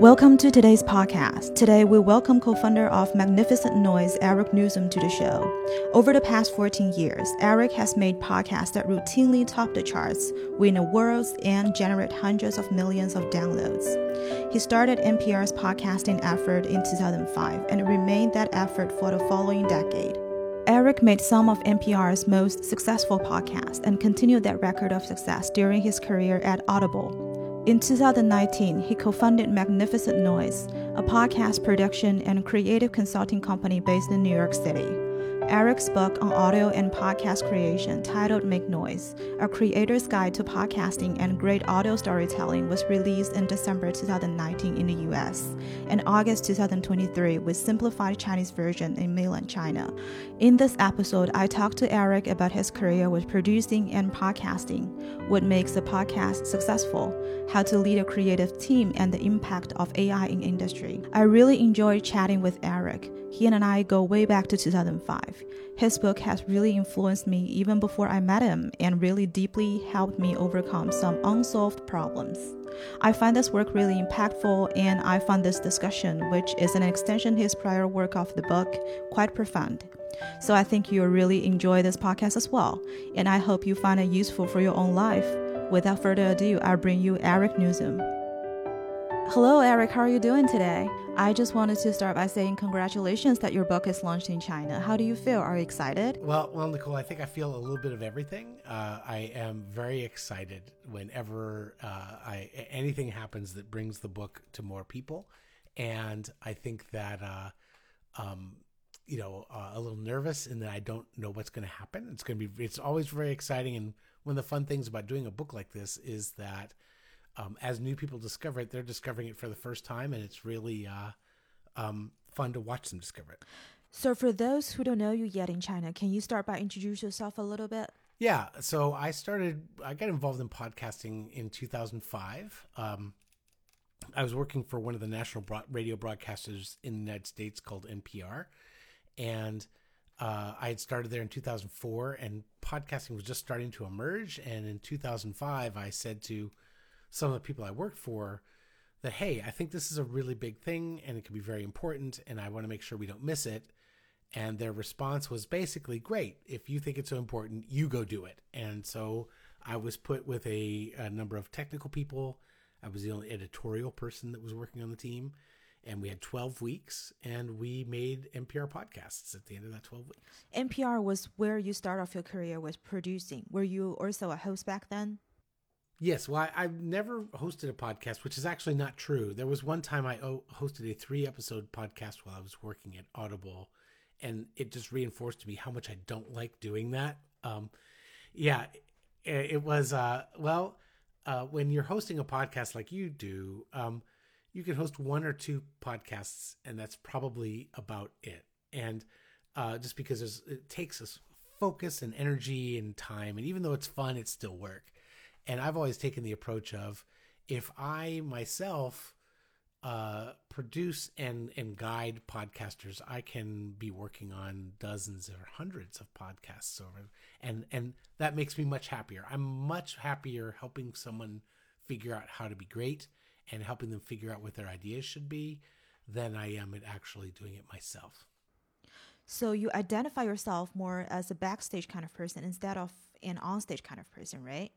Welcome to today's podcast. Today, we welcome co founder of Magnificent Noise, Eric Nuzum, to the show. Over the past 14 years, Eric has made podcasts that routinely top the charts, win awards, and generate hundreds of millions of downloads. He started NPR's podcasting effort in 2005 and remained that effort for the following decade. Eric made some of NPR's most successful podcasts and continued that record of success during his career at Audible. In 2019, he co founded Magnificent Noise, a podcast production and creative consulting company based in New York City. Eric's book on audio and podcast creation, titled Make Noise, A Creator's Guide to Podcasting and Great Audio Storytelling, was released in December 2019 in the US and August 2023 with simplified Chinese version in mainland China. In this episode, I talked to Eric about his career with producing and podcasting, what makes a podcast successful, how to lead a creative team, and the impact of AI in industry. I really enjoyed chatting with Eric. He and I go way back to 2005. His book has really influenced me even before I met him and really deeply helped me overcome some unsolved problems. I find this work really impactful, and I find this discussion, which is an extension of his prior work of the book, quite profound. So I think you'll really enjoy this podcast as well, and I hope you find it useful for your own life. Without further ado, I'll bring you Eric Nuzum. Hello, Eric. How are you doing today? I just wanted to start by saying congratulations that your book is launched in China. How do you feel? Are you excited? Well, well, Nicole, I think I feel a little bit of everything. Uh, I am very excited whenever uh, I anything happens that brings the book to more people, and I think that uh, um, you know uh, a little nervous in that I don't know what's going to happen. It's going to be it's always very exciting, and one of the fun things about doing a book like this is that um, as new people discover it, they're discovering it for the first time, and it's really uh, um, fun to watch them discover it. So, for those who don't know you yet in China, can you start by introducing yourself a little bit? Yeah, so I started, I got involved in podcasting in 2005. Um, I was working for one of the national radio broadcasters in the United States called NPR. And uh, I had started there in 2004, and podcasting was just starting to emerge. And in 2005, I said to some of the people I worked for that, hey, I think this is a really big thing and it could be very important and I want to make sure we don't miss it. And their response was basically, great. If you think it's so important, you go do it. And so I was put with a, a number of technical people. I was the only editorial person that was working on the team. And we had 12 weeks and we made NPR podcasts at the end of that 12 weeks. NPR was where you start off your career with producing. Were you also a host back then? Yes, well, I, have never hosted a podcast, which is actually not true. There was one time I hosted a three episode podcast while I was working at Audible, and it just reinforced to me how much I don't like doing that. Um, yeah, it, it was, uh, well, uh, when you're hosting a podcast like you do, um, you can host one or two podcasts, and that's probably about it. And uh, just because it takes us focus and energy and time, and even though it's fun, it's still work. And I've always taken the approach of if I myself uh, produce and and guide podcasters, I can be working on dozens or hundreds of podcasts over, and and that makes me much happier. I'm much happier helping someone figure out how to be great and helping them figure out what their ideas should be than I am at actually doing it myself. So you identify yourself more as a backstage kind of person instead of an onstage kind of person, right?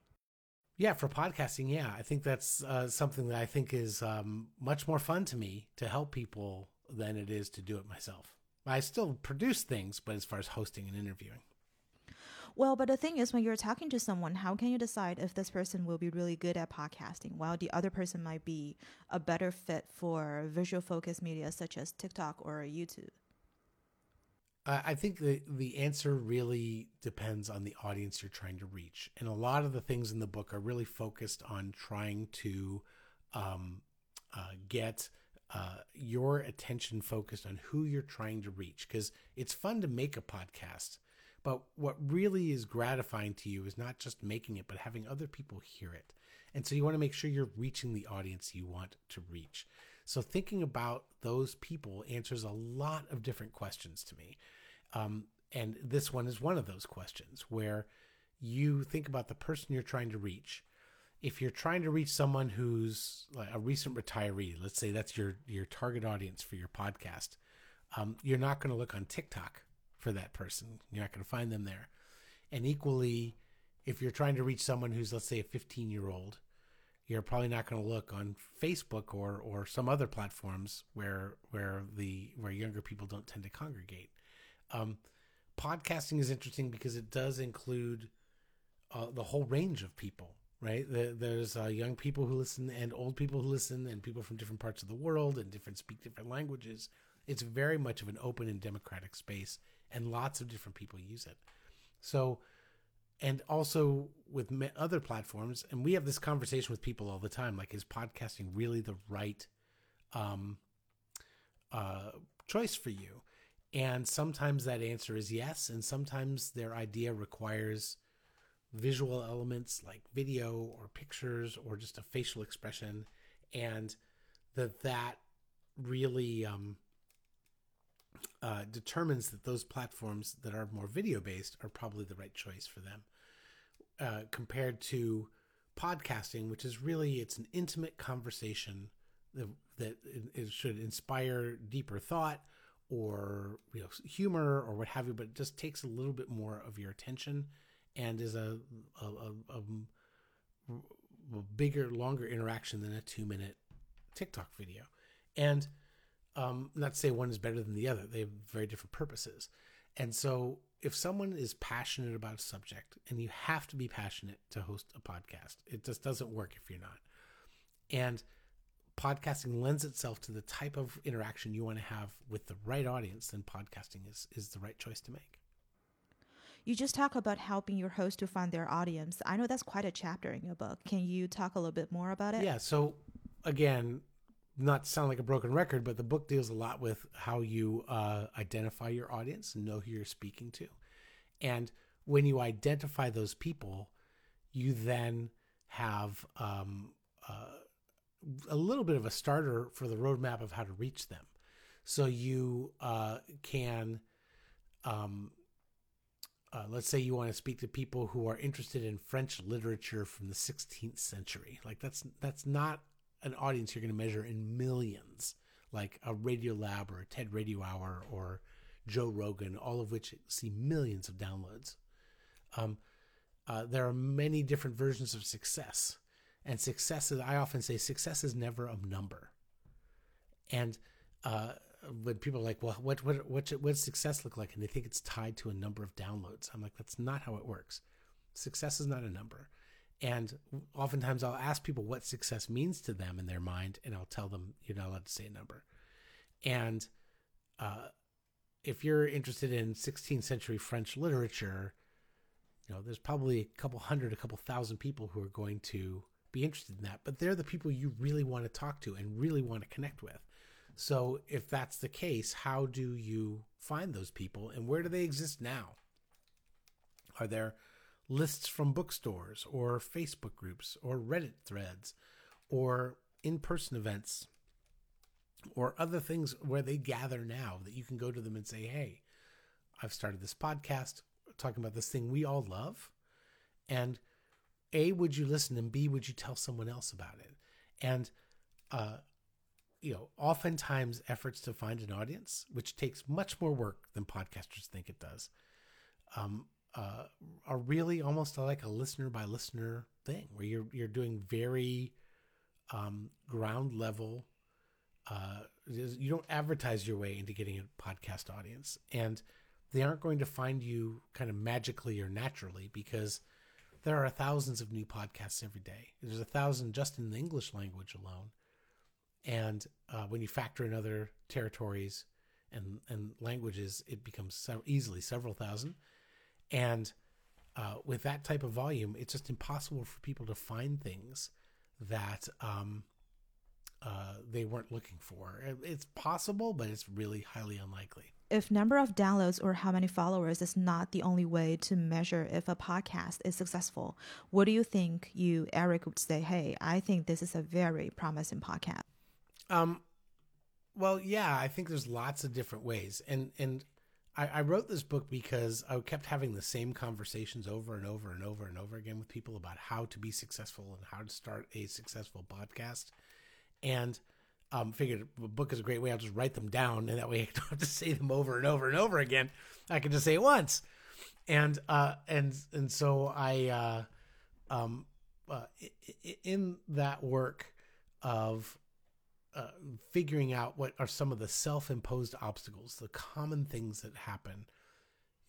Yeah, for podcasting, yeah, I think that's uh, something that I think is um, much more fun to me to help people than it is to do it myself. I still produce things, but as far as hosting and interviewing. Well, but the thing is, when you're talking to someone, how can you decide if this person will be really good at podcasting while the other person might be a better fit for visual focused media such as TikTok or YouTube? I think the the answer really depends on the audience you're trying to reach, and a lot of the things in the book are really focused on trying to um, uh, get uh, your attention focused on who you're trying to reach. Because it's fun to make a podcast, but what really is gratifying to you is not just making it, but having other people hear it. And so you want to make sure you're reaching the audience you want to reach. So thinking about those people answers a lot of different questions to me. Um, and this one is one of those questions where you think about the person you're trying to reach if you're trying to reach someone who's a recent retiree, let's say that's your your target audience for your podcast, um, you're not going to look on TikTok for that person. You're not going to find them there. And equally, if you're trying to reach someone who's let's say a 15 year old, you're probably not going to look on Facebook or or some other platforms where where the where younger people don't tend to congregate. Um, podcasting is interesting because it does include uh, the whole range of people right? There's uh, young people who listen and old people who listen and people from different parts of the world and different speak different languages. It's very much of an open and democratic space, and lots of different people use it. So, and also with other platforms, and we have this conversation with people all the time. Like, is podcasting really the right um, uh, choice for you? And sometimes that answer is yes, and sometimes their idea requires visual elements like video or pictures or just a facial expression and that that really um, uh, determines that those platforms that are more video based are probably the right choice for them uh, compared to podcasting which is really it's an intimate conversation that, that it should inspire deeper thought or you know humor or what have you but it just takes a little bit more of your attention and is a, a, a, a bigger, longer interaction than a two minute TikTok video. And um, not to say one is better than the other, they have very different purposes. And so, if someone is passionate about a subject, and you have to be passionate to host a podcast, it just doesn't work if you're not. And podcasting lends itself to the type of interaction you want to have with the right audience, then podcasting is, is the right choice to make. You just talk about helping your host to find their audience. I know that's quite a chapter in your book. Can you talk a little bit more about it? Yeah. So, again, not to sound like a broken record, but the book deals a lot with how you uh, identify your audience and know who you're speaking to. And when you identify those people, you then have um, uh, a little bit of a starter for the roadmap of how to reach them. So you uh, can um, uh, let's say you want to speak to people who are interested in French literature from the 16th century. Like that's that's not an audience you're going to measure in millions, like a Radio Lab or a TED Radio Hour or Joe Rogan, all of which see millions of downloads. Um, uh, there are many different versions of success, and success is I often say success is never a number, and uh, when people are like, well, what what what what does success look like? And they think it's tied to a number of downloads. I'm like, that's not how it works. Success is not a number. And oftentimes I'll ask people what success means to them in their mind, and I'll tell them you're not allowed to say a number. And uh, if you're interested in 16th century French literature, you know, there's probably a couple hundred, a couple thousand people who are going to be interested in that. But they're the people you really want to talk to and really want to connect with. So, if that's the case, how do you find those people and where do they exist now? Are there lists from bookstores or Facebook groups or Reddit threads or in person events or other things where they gather now that you can go to them and say, hey, I've started this podcast talking about this thing we all love. And A, would you listen? And B, would you tell someone else about it? And uh, you know, oftentimes efforts to find an audience, which takes much more work than podcasters think it does, um, uh, are really almost like a listener by listener thing, where you're you're doing very um, ground level. Uh, you don't advertise your way into getting a podcast audience, and they aren't going to find you kind of magically or naturally because there are thousands of new podcasts every day. There's a thousand just in the English language alone and uh, when you factor in other territories and and languages, it becomes so easily several thousand. And uh, with that type of volume, it's just impossible for people to find things that um, uh, they weren't looking for. It's possible, but it's really highly unlikely. If number of downloads or how many followers is not the only way to measure if a podcast is successful, what do you think you, Eric, would say? Hey, I think this is a very promising podcast. Um, well, yeah, I think there's lots of different ways, and and I, I wrote this book because I kept having the same conversations over and over and over and over again with people about how to be successful and how to start a successful podcast. And um, figured a book is a great way. I'll just write them down, and that way I don't have to say them over and over and over again. I can just say it once, and uh, and and so I, uh, um, uh, in that work of uh, figuring out what are some of the self-imposed obstacles, the common things that happen.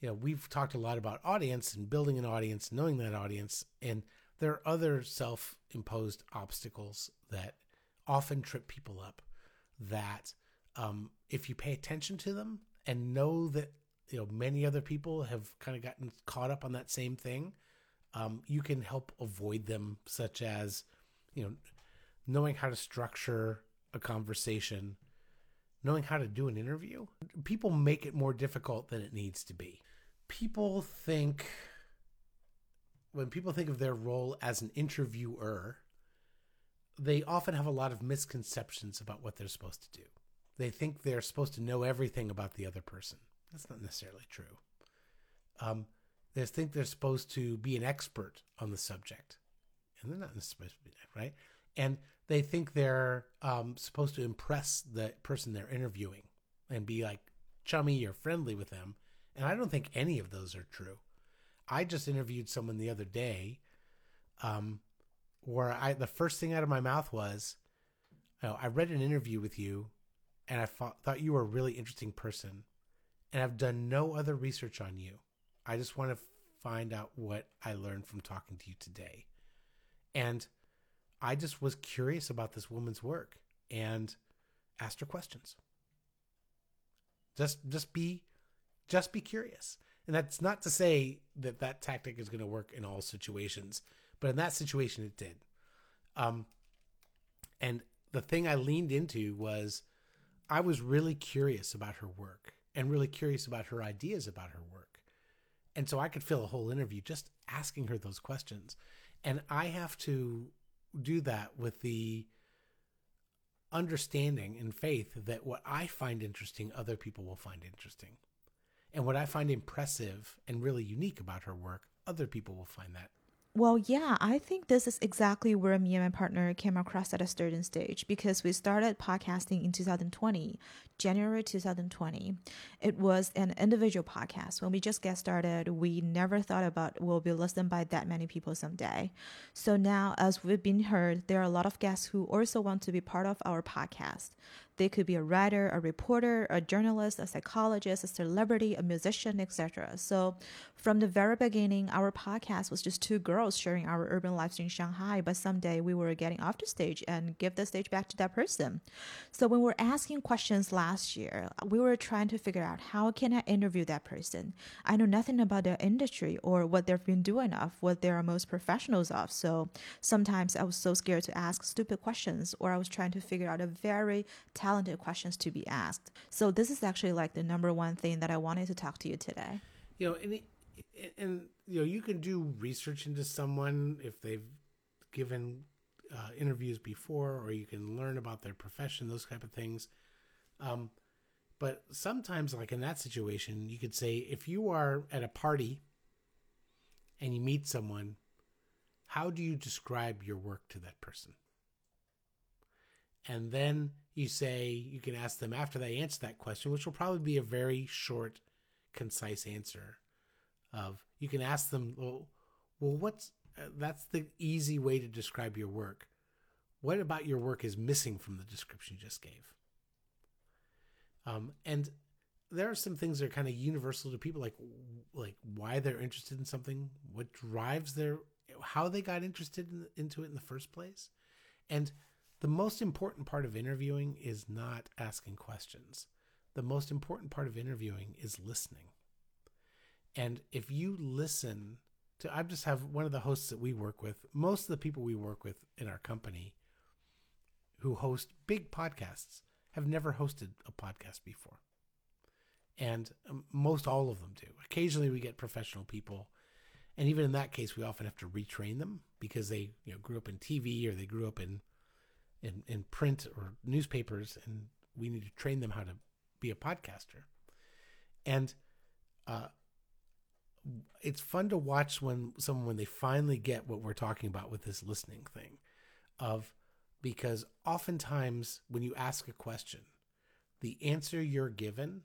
You know, we've talked a lot about audience and building an audience, knowing that audience, and there are other self-imposed obstacles that often trip people up. That um, if you pay attention to them and know that you know many other people have kind of gotten caught up on that same thing, um, you can help avoid them, such as you know knowing how to structure a conversation, knowing how to do an interview. People make it more difficult than it needs to be. People think, when people think of their role as an interviewer, they often have a lot of misconceptions about what they're supposed to do. They think they're supposed to know everything about the other person. That's not necessarily true. Um, they think they're supposed to be an expert on the subject, and they're not supposed to be that, right? And they think they're um, supposed to impress the person they're interviewing and be like chummy or friendly with them. And I don't think any of those are true. I just interviewed someone the other day um, where I the first thing out of my mouth was, I read an interview with you and I thought, thought you were a really interesting person. And I've done no other research on you. I just want to find out what I learned from talking to you today. And I just was curious about this woman's work and asked her questions. Just just be just be curious. And that's not to say that that tactic is going to work in all situations, but in that situation it did. Um and the thing I leaned into was I was really curious about her work and really curious about her ideas about her work. And so I could fill a whole interview just asking her those questions. And I have to do that with the understanding and faith that what I find interesting, other people will find interesting. And what I find impressive and really unique about her work, other people will find that well, yeah, I think this is exactly where me and my partner came across at a certain stage because we started podcasting in 2020, January 2020. It was an individual podcast. When we just get started, we never thought about will be listened by that many people someday. So now, as we've been heard, there are a lot of guests who also want to be part of our podcast. They could be a writer, a reporter, a journalist, a psychologist, a celebrity, a musician, etc. So, from the very beginning, our podcast was just two girls sharing our urban lives in Shanghai. But someday we were getting off the stage and give the stage back to that person. So, when we're asking questions last year, we were trying to figure out how can I interview that person. I know nothing about their industry or what they've been doing of, what they are most professionals of. So sometimes I was so scared to ask stupid questions, or I was trying to figure out a very talented questions to be asked. So this is actually like the number one thing that I wanted to talk to you today. You know, and and you know, you can do research into someone if they've given uh, interviews before, or you can learn about their profession, those type of things. Um, but sometimes, like in that situation, you could say if you are at a party and you meet someone, how do you describe your work to that person? And then you say, you can ask them after they answer that question, which will probably be a very short, concise answer. Of you can ask them, well, well, what's uh, that's the easy way to describe your work. What about your work is missing from the description you just gave? Um, and there are some things that are kind of universal to people, like like why they're interested in something, what drives their, how they got interested in, into it in the first place, and the most important part of interviewing is not asking questions. The most important part of interviewing is listening. And if you listen to, I just have one of the hosts that we work with, most of the people we work with in our company who host big podcasts have never hosted a podcast before. And um, most all of them do. Occasionally we get professional people. And even in that case, we often have to retrain them because they you know, grew up in TV or they grew up in in, in print or newspapers, and we need to train them how to be a podcaster. And uh, it's fun to watch when someone when they finally get what we're talking about with this listening thing of because oftentimes when you ask a question the answer you're given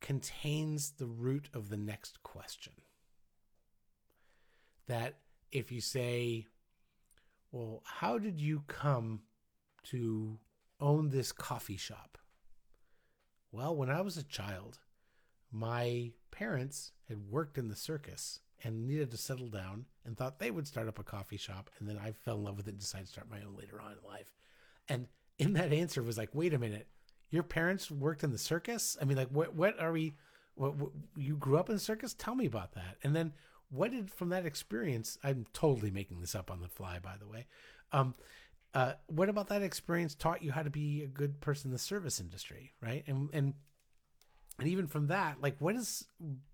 contains the root of the next question that if you say well how did you come to own this coffee shop well when i was a child my parents had worked in the circus and needed to settle down and thought they would start up a coffee shop. And then I fell in love with it and decided to start my own later on in life. And in that answer was like, wait a minute, your parents worked in the circus? I mean, like, what, what are we, what, what you grew up in the circus? Tell me about that. And then what did from that experience, I'm totally making this up on the fly, by the way. Um, uh, what about that experience taught you how to be a good person in the service industry, right? And and and even from that like what is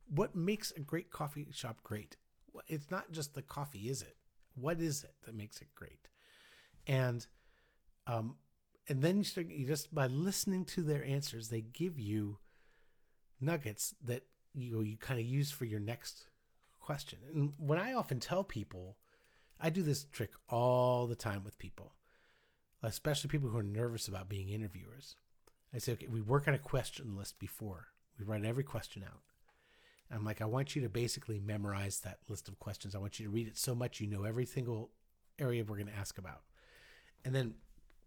what makes a great coffee shop great? It's not just the coffee is it? What is it that makes it great? And um and then you, start, you just by listening to their answers they give you nuggets that you you kind of use for your next question. And when i often tell people i do this trick all the time with people especially people who are nervous about being interviewers I say, okay, we work on a question list before. We write every question out. I'm like, I want you to basically memorize that list of questions. I want you to read it so much you know every single area we're going to ask about. And then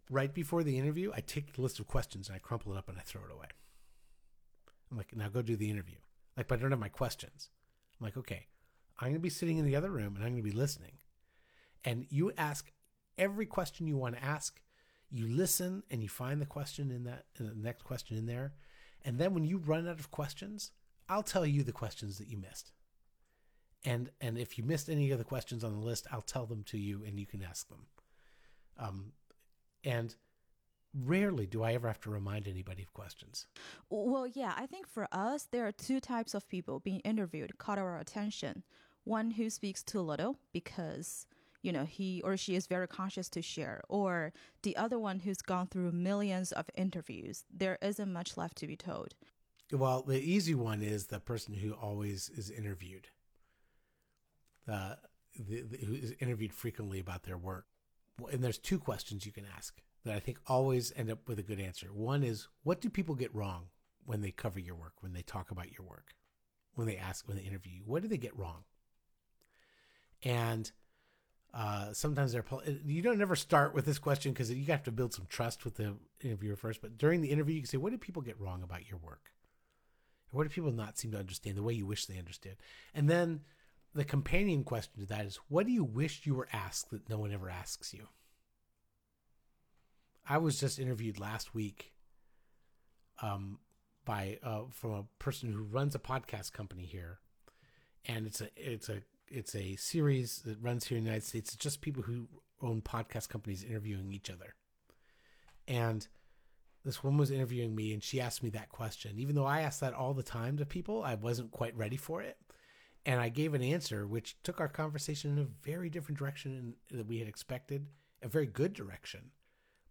right before the interview, I take the list of questions and I crumple it up and I throw it away. I'm like, now go do the interview. Like, but I don't have my questions. I'm like, okay, I'm going to be sitting in the other room and I'm going to be listening. And you ask every question you want to ask you listen and you find the question in that in the next question in there. And then when you run out of questions i'll tell you the questions that you missed. And and if you missed any of the questions on the list i'll tell them to you and you can ask them. Um and rarely do i ever have to remind anybody of questions. Well yeah i think for us there are two types of people being interviewed caught our attention. One who speaks too little because you know he or she is very conscious to share. Or the other one who's gone through millions of interviews there isn't much left to be told. Well the easy one is the person who always is interviewed. The, the, the who is interviewed frequently about their work. And there's two questions you can ask that i think always end up with a good answer. One is what do people get wrong when they cover your work when they talk about your work when they ask when they interview you? What do they get wrong? And uh, sometimes they're you don't never start with this question because you have to build some trust with the interviewer first. But during the interview, you can say, "What did people get wrong about your work? What do people not seem to understand the way you wish they understood?" And then the companion question to that is, "What do you wish you were asked that no one ever asks you?" I was just interviewed last week, um, by uh, from a person who runs a podcast company here, and it's a it's a it's a series that runs here in the United States. It's just people who own podcast companies interviewing each other. And this woman was interviewing me and she asked me that question. Even though I ask that all the time to people, I wasn't quite ready for it. And I gave an answer which took our conversation in a very different direction than we had expected, a very good direction.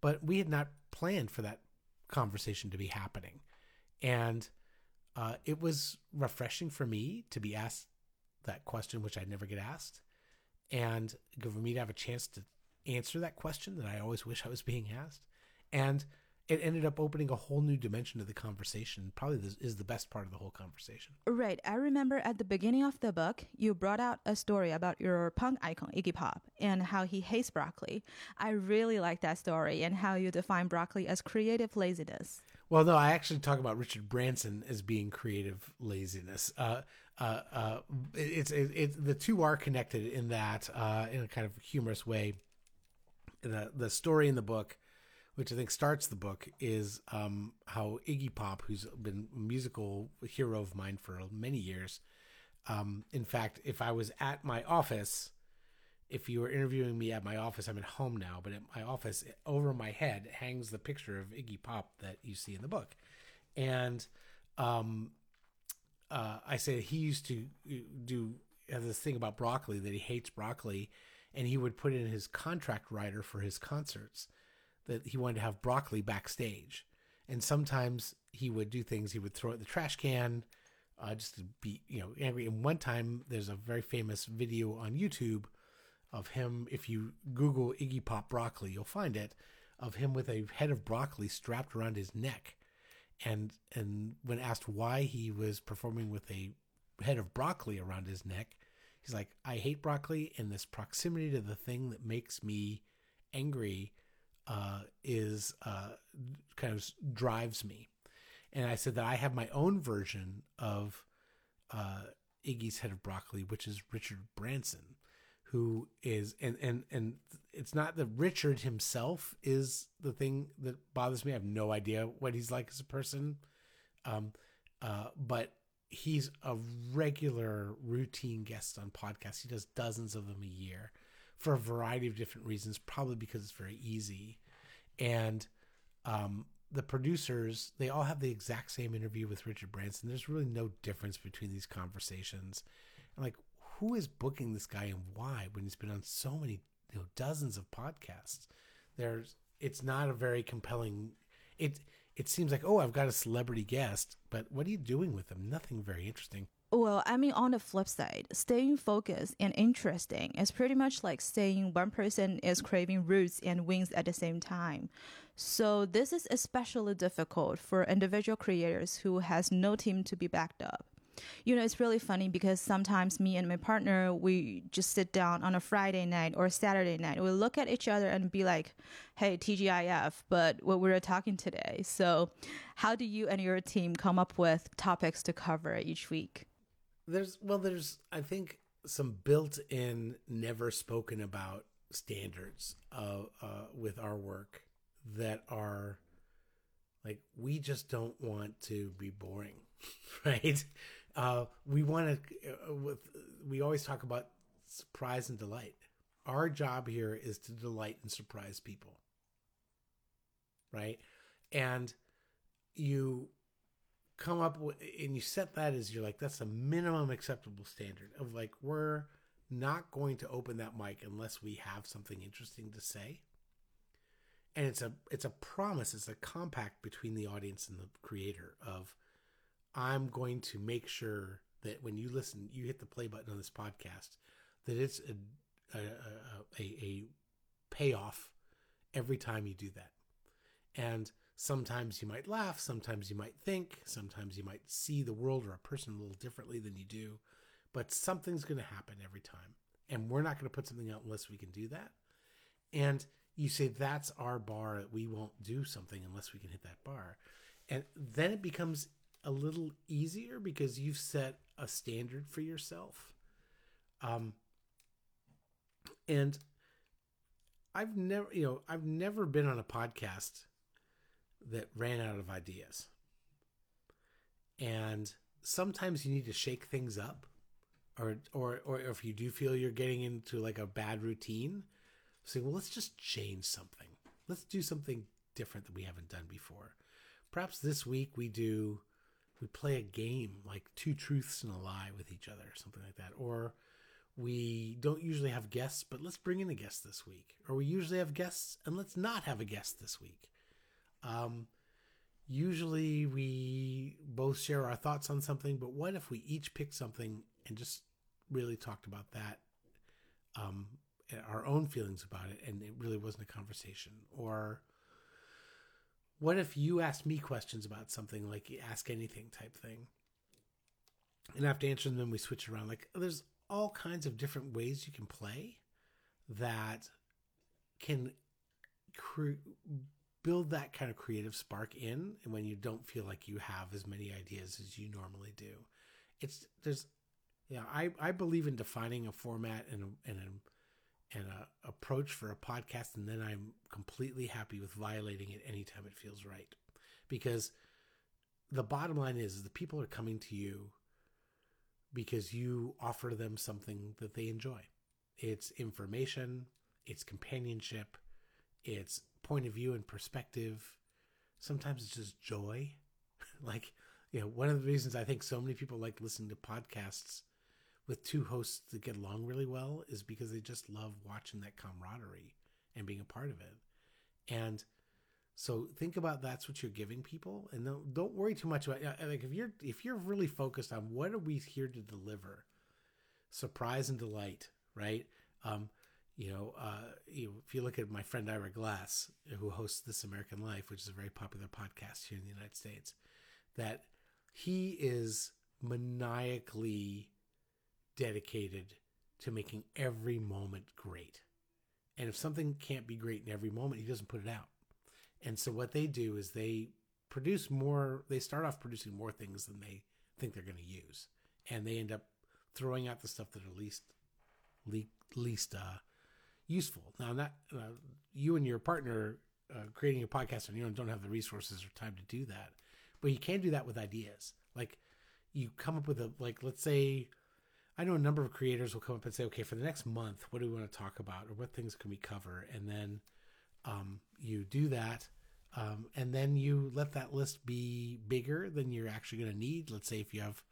But we had not planned for that conversation to be happening. And uh, it was refreshing for me to be asked that question, which I never get asked, and for me to have a chance to answer that question that I always wish I was being asked. And it ended up opening a whole new dimension to the conversation. Probably this is the best part of the whole conversation. Right. I remember at the beginning of the book, you brought out a story about your punk icon, Iggy Pop, and how he hates broccoli. I really like that story and how you define broccoli as creative laziness. Well, no, I actually talk about Richard Branson as being creative laziness. Uh, uh, uh, it's it, it, the two are connected in that uh, in a kind of humorous way. The the story in the book, which I think starts the book, is um, how Iggy Pop, who's been a musical hero of mine for many years, um, in fact, if I was at my office, if you were interviewing me at my office, I'm at home now, but at my office, over my head hangs the picture of Iggy Pop that you see in the book, and um, uh, I said he used to uh, do have this thing about broccoli that he hates broccoli, and he would put in his contract writer for his concerts that he wanted to have broccoli backstage, and sometimes he would do things. He would throw it in the trash can, uh, just to be you know angry. And one time there's a very famous video on YouTube of him. If you Google Iggy Pop broccoli, you'll find it of him with a head of broccoli strapped around his neck. And and when asked why he was performing with a head of broccoli around his neck, he's like, "I hate broccoli, and this proximity to the thing that makes me angry uh, is uh, kind of drives me." And I said that I have my own version of uh, Iggy's head of broccoli, which is Richard Branson, who is and and and it's not that Richard himself is the thing that bothers me. I have no idea what he's like as a person, um, uh, but he's a regular routine guest on podcasts. He does dozens of them a year for a variety of different reasons. Probably because it's very easy, and um, the producers they all have the exact same interview with Richard Branson. There's really no difference between these conversations. And like, who is booking this guy and why when he's been on so many, you know, dozens of podcasts? There's, it's not a very compelling. It it seems like oh, I've got a celebrity guest, but what are you doing with them? Nothing very interesting. Well, I mean, on the flip side, staying focused and interesting is pretty much like saying one person is craving roots and wings at the same time. So this is especially difficult for individual creators who has no team to be backed up. You know, it's really funny because sometimes me and my partner, we just sit down on a Friday night or a Saturday night. We look at each other and be like, hey, TGIF, but what we are talking today. So, how do you and your team come up with topics to cover each week? There's well, there's I think some built-in, never spoken about standards uh, uh, with our work that are like we just don't want to be boring, right? Uh, we want to. Uh, with we always talk about surprise and delight. Our job here is to delight and surprise people, right? And you come up with and you set that as you're like that's a minimum acceptable standard of like we're not going to open that mic unless we have something interesting to say and it's a it's a promise it's a compact between the audience and the creator of i'm going to make sure that when you listen you hit the play button on this podcast that it's a a, a, a payoff every time you do that and Sometimes you might laugh, sometimes you might think, sometimes you might see the world or a person a little differently than you do, but something's going to happen every time. And we're not going to put something out unless we can do that. And you say that's our bar, we won't do something unless we can hit that bar. And then it becomes a little easier because you've set a standard for yourself. Um, and I've never, you know, I've never been on a podcast that ran out of ideas. And sometimes you need to shake things up or or or if you do feel you're getting into like a bad routine, say, well, let's just change something. Let's do something different that we haven't done before. Perhaps this week we do we play a game like two truths and a lie with each other, something like that. Or we don't usually have guests, but let's bring in a guest this week. Or we usually have guests and let's not have a guest this week. Um, usually we both share our thoughts on something, but what if we each picked something and just really talked about that, um, our own feelings about it, and it really wasn't a conversation? Or what if you asked me questions about something like ask anything type thing? And after answering them, we switch around. Like there's all kinds of different ways you can play that can cre- build that kind of creative spark in when you don't feel like you have as many ideas as you normally do it's there's yeah i i believe in defining a format and and a, and a approach for a podcast and then i'm completely happy with violating it anytime it feels right because the bottom line is the people are coming to you because you offer them something that they enjoy it's information it's companionship it's point of view and perspective. Sometimes it's just joy. like, you know, one of the reasons I think so many people like listening to podcasts with two hosts that get along really well is because they just love watching that camaraderie and being a part of it. And So think about that's what you're giving people, and don't, don't worry too much about like if you're if you're really focused on what are we here to deliver, surprise and delight, right? Um, you know, uh, you, if you look at my friend Ira Glass, who hosts This American Life, which is a very popular podcast here in the United States, that he is maniacally dedicated to making every moment great. And if something can't be great in every moment, he doesn't put it out. And so what they do is they produce more, they start off producing more things than they think they're going to use. And they end up throwing out the stuff that are least, least uh, useful. Now, not uh, you and your partner uh, creating a podcast on your own don't have the resources or time to do that, but you can do that with ideas. Like you come up with a like, let's say I know a number of creators will come up and say, okay, for the next month, what do we want to talk about or what things can we cover? And then um, you do that. Um, and then you let that list be bigger than you're actually going to need. Let's say if you have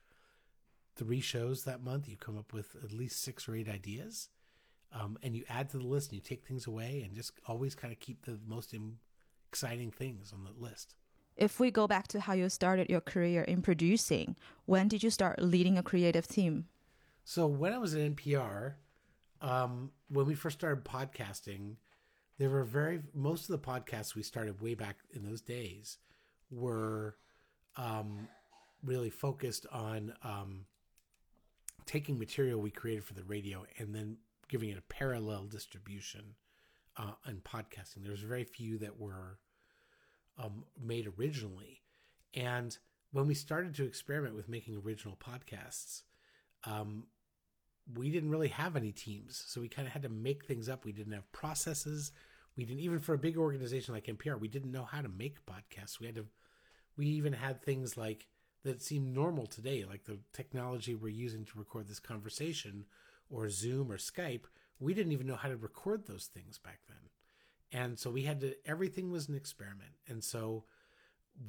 three shows that month, you come up with at least six or eight ideas. Um, and you add to the list and you take things away and just always kind of keep the most exciting things on the list. If we go back to how you started your career in producing, when did you start leading a creative team? So when I was at NPR, um, when we first started podcasting, there were very most of the podcasts we started way back in those days were um, really focused on um, taking material we created for the radio and then giving it a parallel distribution uh, in podcasting. There's very few that were um, made originally, and when we started to experiment with making original podcasts, um, we didn't really have any teams. So we kind of had to make things up. We didn't have processes. We didn't even for a big organization like NPR, we didn't know how to make podcasts. We had to we even had things like that seem normal today, like the technology we're using to record this conversation or Zoom or Skype. We didn't even know how to record those things back then. And so we had to everything was an experiment. And so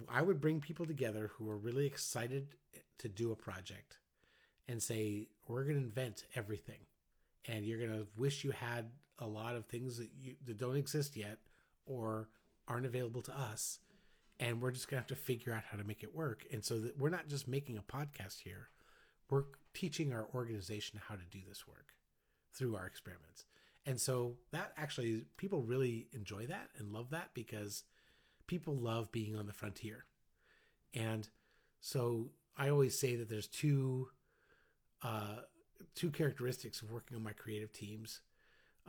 I would bring people together who were really excited to do a project and say, we're going to invent everything. And you're going to wish you had a lot of things that, you, that don't exist yet or aren't available to us. And we're just going to have to figure out how to make it work. And so that we're not just making a podcast here, we're teaching our organization how to do this work through our experiments. And so that actually, people really enjoy that and love that because people love being on the frontier. And so I always say that there's two uh, two characteristics of working on my creative teams.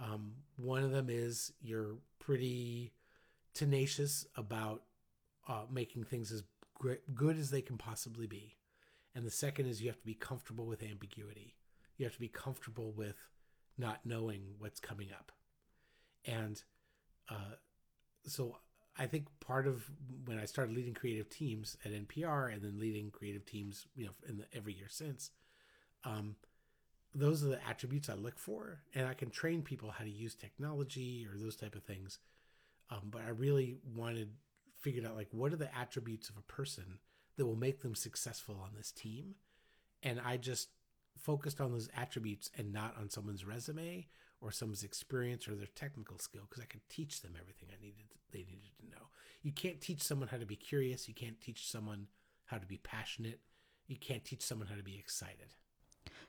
Um, one of them is you're pretty tenacious about uh, making things as great, good as they can possibly be. And the second is you have to be comfortable with ambiguity. You have to be comfortable with not knowing what's coming up. And uh, so I think part of when I started leading creative teams at NPR and then leading creative teams, you know, in the, every year since, um, those are the attributes I look for, and I can train people how to use technology or those type of things. Um, but I really wanted figured out like what are the attributes of a person that will make them successful on this team, and I just focused on those attributes and not on someone's resume or someone's experience or their technical skill because I could teach them everything I needed they needed to know. You can't teach someone how to be curious. You can't teach someone how to be passionate. You can't teach someone how to be excited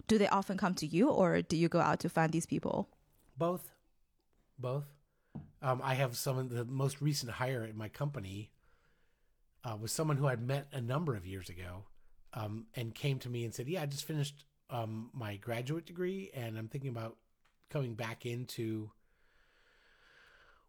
do they often come to you or do you go out to find these people? Both. Both. Um, I have someone, the most recent hire at my company uh, was someone who I'd met a number of years ago um, and came to me and said, Yeah, I just finished um, my graduate degree and I'm thinking about coming back into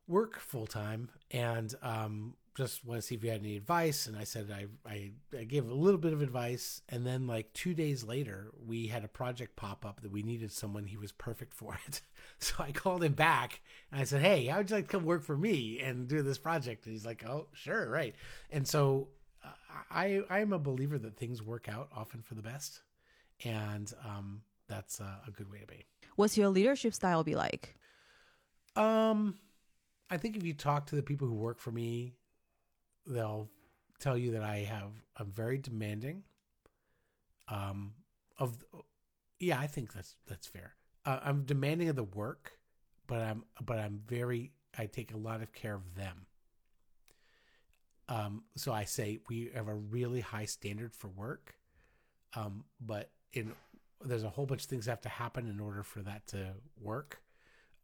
work full time. And um, just want to see if you had any advice. And I said, I, I, I gave a little bit of advice. And then, like two days later, we had a project pop up that we needed someone. He was perfect for it. so I called him back and I said, Hey, how would you like to come work for me and do this project? And he's like, Oh, sure. Right. And so uh, I, I'm a believer that things work out often for the best. And um, that's a, a good way to be. What's your leadership style be like? Um, I think if you talk to the people who work for me, they'll tell you that I have I'm very demanding. Um, of yeah, I think that's that's fair. Uh, I'm demanding of the work, but I'm but I'm very I take a lot of care of them. Um, so I say we have a really high standard for work, um, but in there's a whole bunch of things have to happen in order for that to work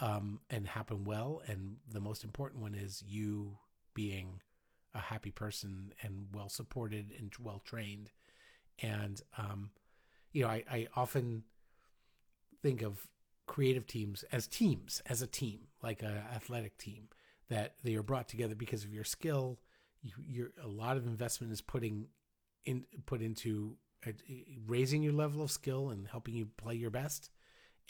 um, and happen well. And the most important one is you being a happy person and well supported and well trained. And um, you know, I, I often think of creative teams as teams, as a team, like an athletic team, that they are brought together because of your skill. You, you're a lot of investment is putting in put into uh, raising your level of skill and helping you play your best,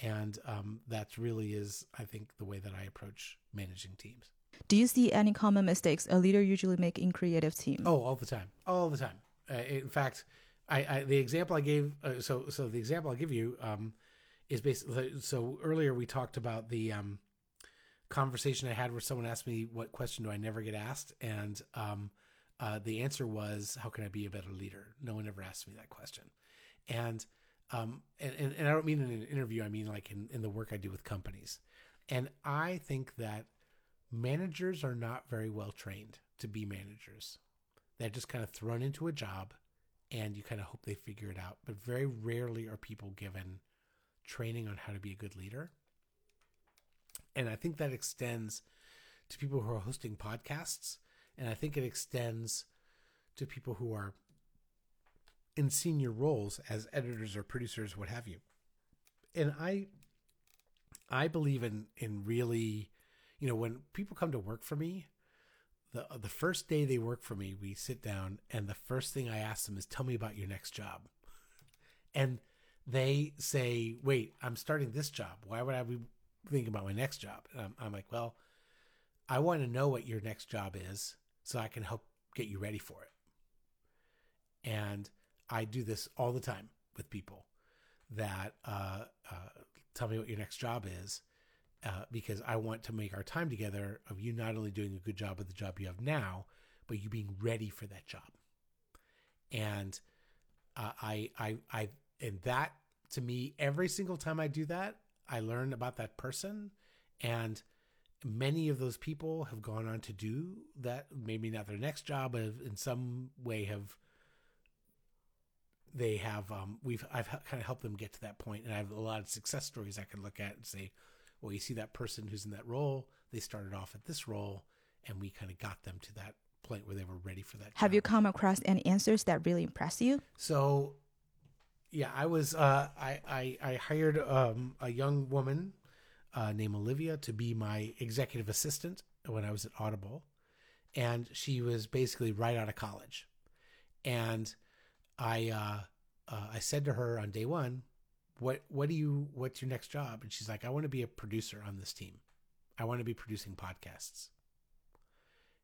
and um, that really is, I think, the way that I approach managing teams. Do you see any common mistakes a leader usually make in creative team? Oh, all the time, all the time. Uh, in fact, I, I, the example I gave. Uh, so so the example I'll give you um, is basically. So earlier we talked about the um, conversation I had where someone asked me what question do I never get asked, and um, uh, the answer was, "How can I be a better leader?" No one ever asked me that question, and um, and, and, and I don't mean in an interview. I mean like in in the work I do with companies, and I think that managers are not very well trained to be managers. They're just kind of thrown into a job and you kind of hope they figure it out. But very rarely are people given training on how to be a good leader. And I think that extends to people who are hosting podcasts. And I think it extends to people who are in senior roles as editors or producers, what have you. And I I believe in in really you know, when people come to work for me, the the first day they work for me, we sit down and the first thing I ask them is tell me about your next job. And they say, "Wait, I'm starting this job. Why would I be thinking about my next job?" I'm, I'm like, "Well, I want to know what your next job is so I can help get you ready for it." And I do this all the time with people that uh, uh, tell me what your next job is uh, because I want to make our time together of you not only doing a good job of the job you have now, but you being ready for that job. And uh, I, I, I, and that to me, every single time I do that, I learn about that person. And many of those people have gone on to do that, maybe not their next job, but in some way have they have um, we've I've kind of helped them get to that point, and I have a lot of success stories I can look at and say, well, you see that person who's in that role, they started off at this role, and we kind of got them to that point where they were ready for that. Have job. you come across any answers that really impress you? So, yeah, I was uh, I, I, I hired um, a young woman uh, named Olivia to be my executive assistant when I was at Audible, and she was basically right out of college, and I uh, uh I said to her on day one, what what do you what's your next job? And she's like i want to be a producer on this team. I want to be producing podcasts.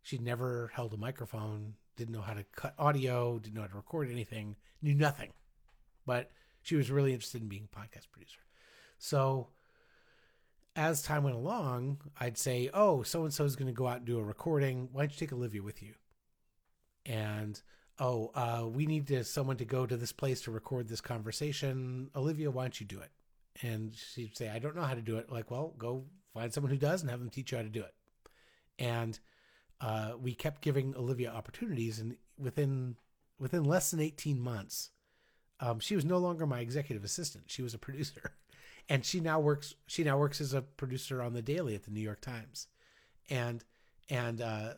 She'd never held a microphone didn't know how to cut audio didn't know how to record anything knew nothing. But she was really interested in being a podcast producer. So as time went along i'd say oh so and so is going to go out and do a recording. Why don't you take olivia with you? And oh, uh, we need to, someone to go to this place to record this conversation. Olivia, why don't you do it? And she'd say, I don't know how to do it. Like, well, go find someone who does and have them teach you how to do it. And uh, we kept giving Olivia opportunities, and within within less than eighteen months, um, she was no longer my executive assistant. She was a producer, and she now works. She now works as a producer on the Daily at the New York Times, and and uh,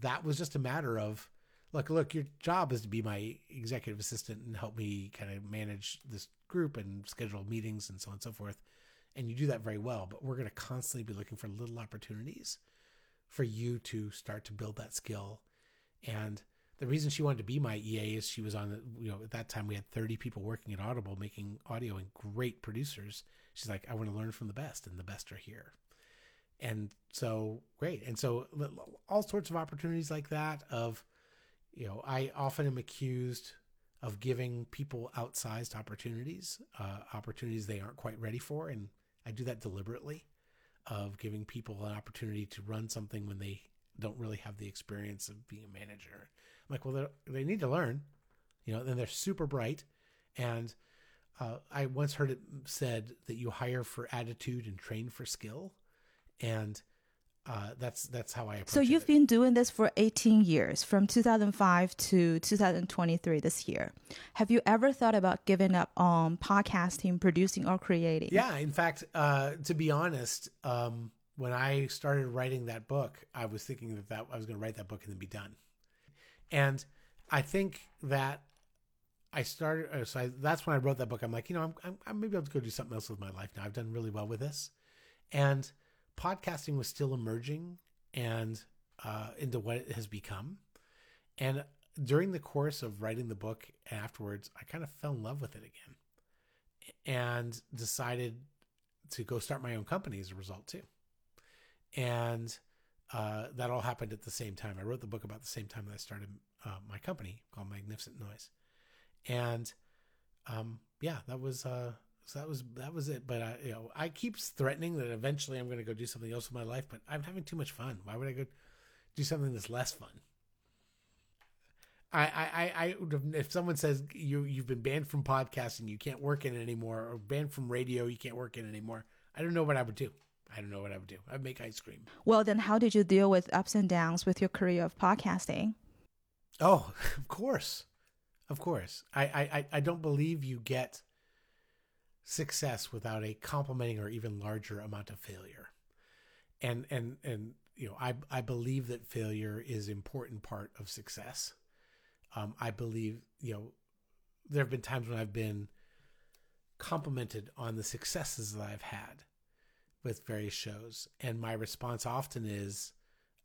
that was just a matter of look, look, your job is to be my executive assistant and help me kind of manage this group and schedule meetings and so on and so forth. And you do that very well, but we're going to constantly be looking for little opportunities for you to start to build that skill. And the reason she wanted to be my EA is she was on, you know, at that time we had 30 people working at Audible making audio and great producers. She's like, I want to learn from the best, and the best are here. And so, great. And so, all sorts of opportunities like that of, you know, I often am accused of giving people outsized opportunities, uh, opportunities they aren't quite ready for, and I do that deliberately, of giving people an opportunity to run something when they don't really have the experience of being a manager. I'm like, well, they need to learn, you know, and they're super bright, and uh, I once heard it said that you hire for attitude and train for skill, and uh, that's that's how I approach So you've it. been doing this for 18 years, from 2005 to 2023 this year. Have you ever thought about giving up on podcasting, producing, or creating? Yeah, in fact, uh, to be honest, um, when I started writing that book, I was thinking that, that I was going to write that book and then be done. And I think that I started, uh, so I, that's when I wrote that book. I'm like, you know, I'm, I'm, I'm maybe I'll go do something else with my life now. I've done really well with this. And podcasting was still emerging and uh, into what it has become. And during the course of writing the book afterwards, I kind of fell in love with it again and decided to go start my own company as a result too. And uh, that all happened at the same time. I wrote the book about the same time that I started uh, my company called Magnificent Noise, and um, yeah, that was uh, so that was that was it. But I, you know, I keep threatening that eventually I'm going to go do something else with my life. But I'm having too much fun. Why would I go do something that's less fun? I, I, I, if someone says you you've been banned from podcasting, you can't work in it anymore, or banned from radio, you can't work in it anymore. I don't know what I would do. I don't know what I would do. I'd make ice cream. Well, then how did you deal with ups and downs with your career of podcasting? Oh, of course, of course. I, I, I don't believe you get success without a complementing or even larger amount of failure. And and and you know, I I believe that failure is important part of success. Um, I believe you know there have been times when I've been complimented on the successes that I've had with various shows, and my response often is,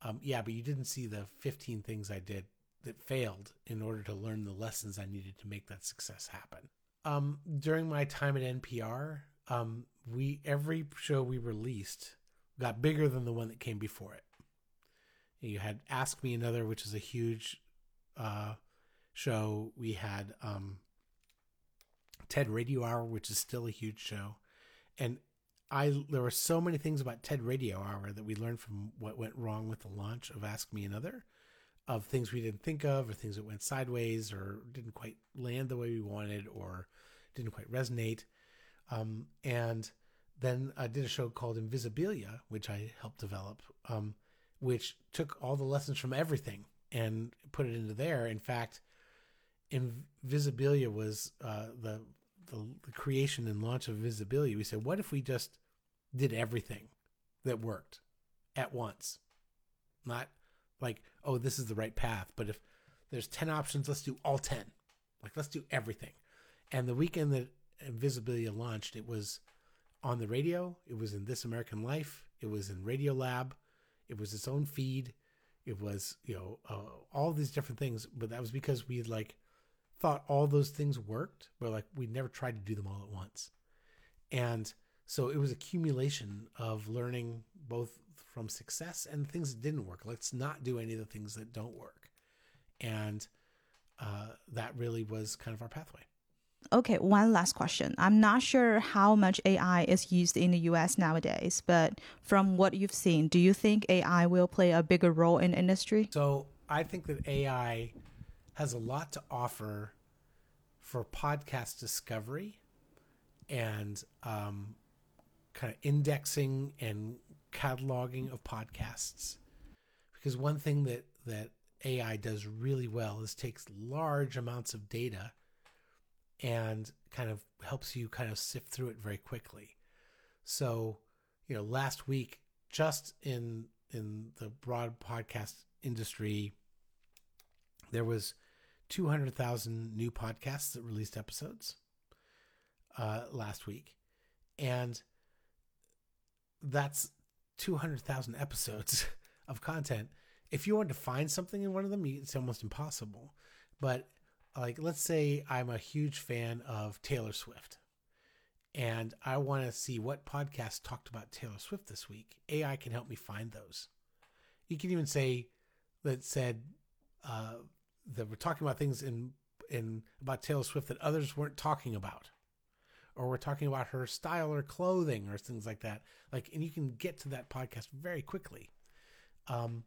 um, "Yeah, but you didn't see the 15 things I did that failed in order to learn the lessons I needed to make that success happen." Um, during my time at NPR, um, we every show we released got bigger than the one that came before it. You had Ask Me Another, which is a huge uh, show. We had um, TED Radio Hour, which is still a huge show, and I there were so many things about TED Radio Hour that we learned from what went wrong with the launch of Ask Me Another, of things we didn't think of, or things that went sideways, or didn't quite land the way we wanted, or didn't quite resonate. Um, and then I did a show called Invisibilia, which I helped develop, um, which took all the lessons from everything and put it into there. In fact, Invisibilia was uh, the, the the creation and launch of Invisibilia. We said, what if we just did everything that worked at once? Not like, oh, this is the right path, but if there's 10 options, let's do all 10. Like, let's do everything. And the weekend that Invisibilia launched, it was on the radio, it was in This American Life, it was in Radio Lab, it was its own feed, it was, you know, uh, all these different things. But that was because we like thought all those things worked, but like we never tried to do them all at once. And so it was accumulation of learning both from success and things that didn't work. Let's not do any of the things that don't work. And uh, that really was kind of our pathway. Okay, one last question. I'm not sure how much AI is used in the US nowadays, but from what you've seen, do you think AI will play a bigger role in industry? So I think that AI has a lot to offer for podcast discovery and um, kind of indexing and cataloging of podcasts. Because one thing that, that AI does really well is takes large amounts of data and kind of helps you kind of sift through it very quickly. So, you know, last week, just in in the broad podcast industry, there was 200,000 new podcasts that released episodes uh, last week. And that's 200,000 episodes of content. If you want to find something in one of them, it's almost impossible. But like, let's say I'm a huge fan of Taylor Swift and I want to see what podcast talked about Taylor Swift this week. AI can help me find those. You can even say that said uh, that we're talking about things in in about Taylor Swift that others weren't talking about, or we're talking about her style or clothing or things like that. Like, and you can get to that podcast very quickly. Um,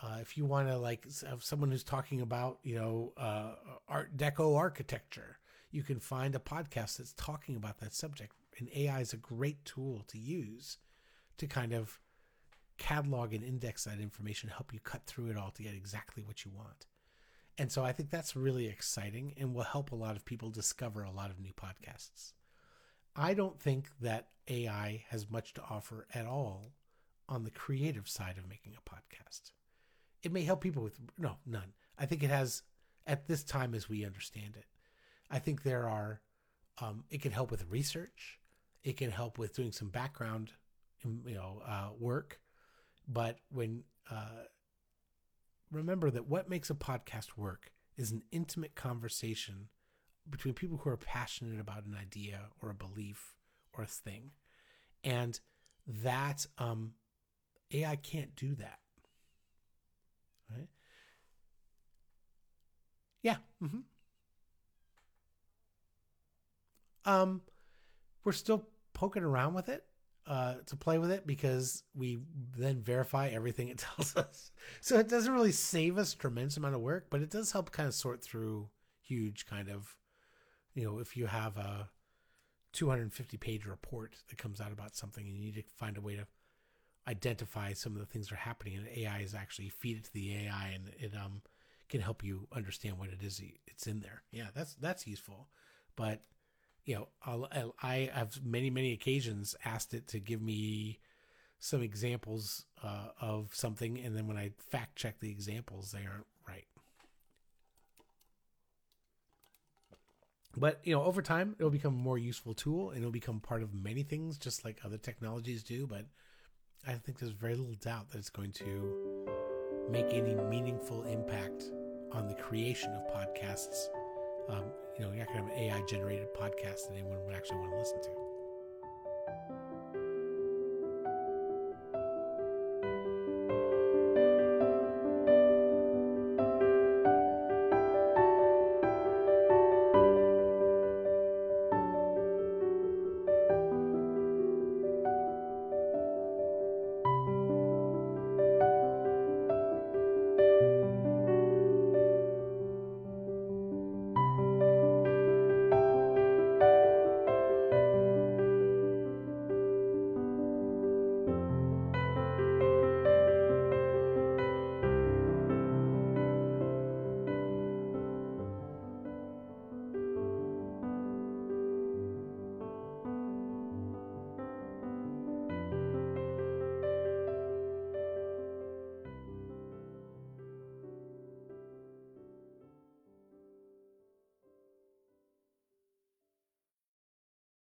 uh, if you want to like have someone who's talking about you know uh, Art Deco architecture, you can find a podcast that's talking about that subject. And AI is a great tool to use to kind of catalog and index that information, help you cut through it all to get exactly what you want. And so I think that's really exciting and will help a lot of people discover a lot of new podcasts. I don't think that AI has much to offer at all on the creative side of making a podcast. It may help people with, no, none. I think it has, at this time as we understand it, I think there are, um, it can help with research. It can help with doing some background, you know, uh, work. But when, uh, remember that what makes a podcast work is an intimate conversation between people who are passionate about an idea or a belief or a thing. And that um, AI can't do that. Right? Yeah. Mm-hmm. Um, we're still poking around with it uh, to play with it because we then verify everything it tells us. So it doesn't really save us tremendous amount of work, but it does help kind of sort through huge kind of, you know, if you have a 250 page report that comes out about something and you need to find a way to identify some of the things that are happening and AI is actually feed it to the AI and it um can help you understand what it is it's in there. Yeah, that's that's useful. But you know, I'll, I have many, many occasions asked it to give me some examples uh, of something, and then when I fact check the examples, they aren't right. But you know, over time, it'll become a more useful tool, and it'll become part of many things, just like other technologies do. But I think there's very little doubt that it's going to make any meaningful impact on the creation of podcasts um, you know, you're not going to have an AI generated podcast that anyone would actually want to listen to.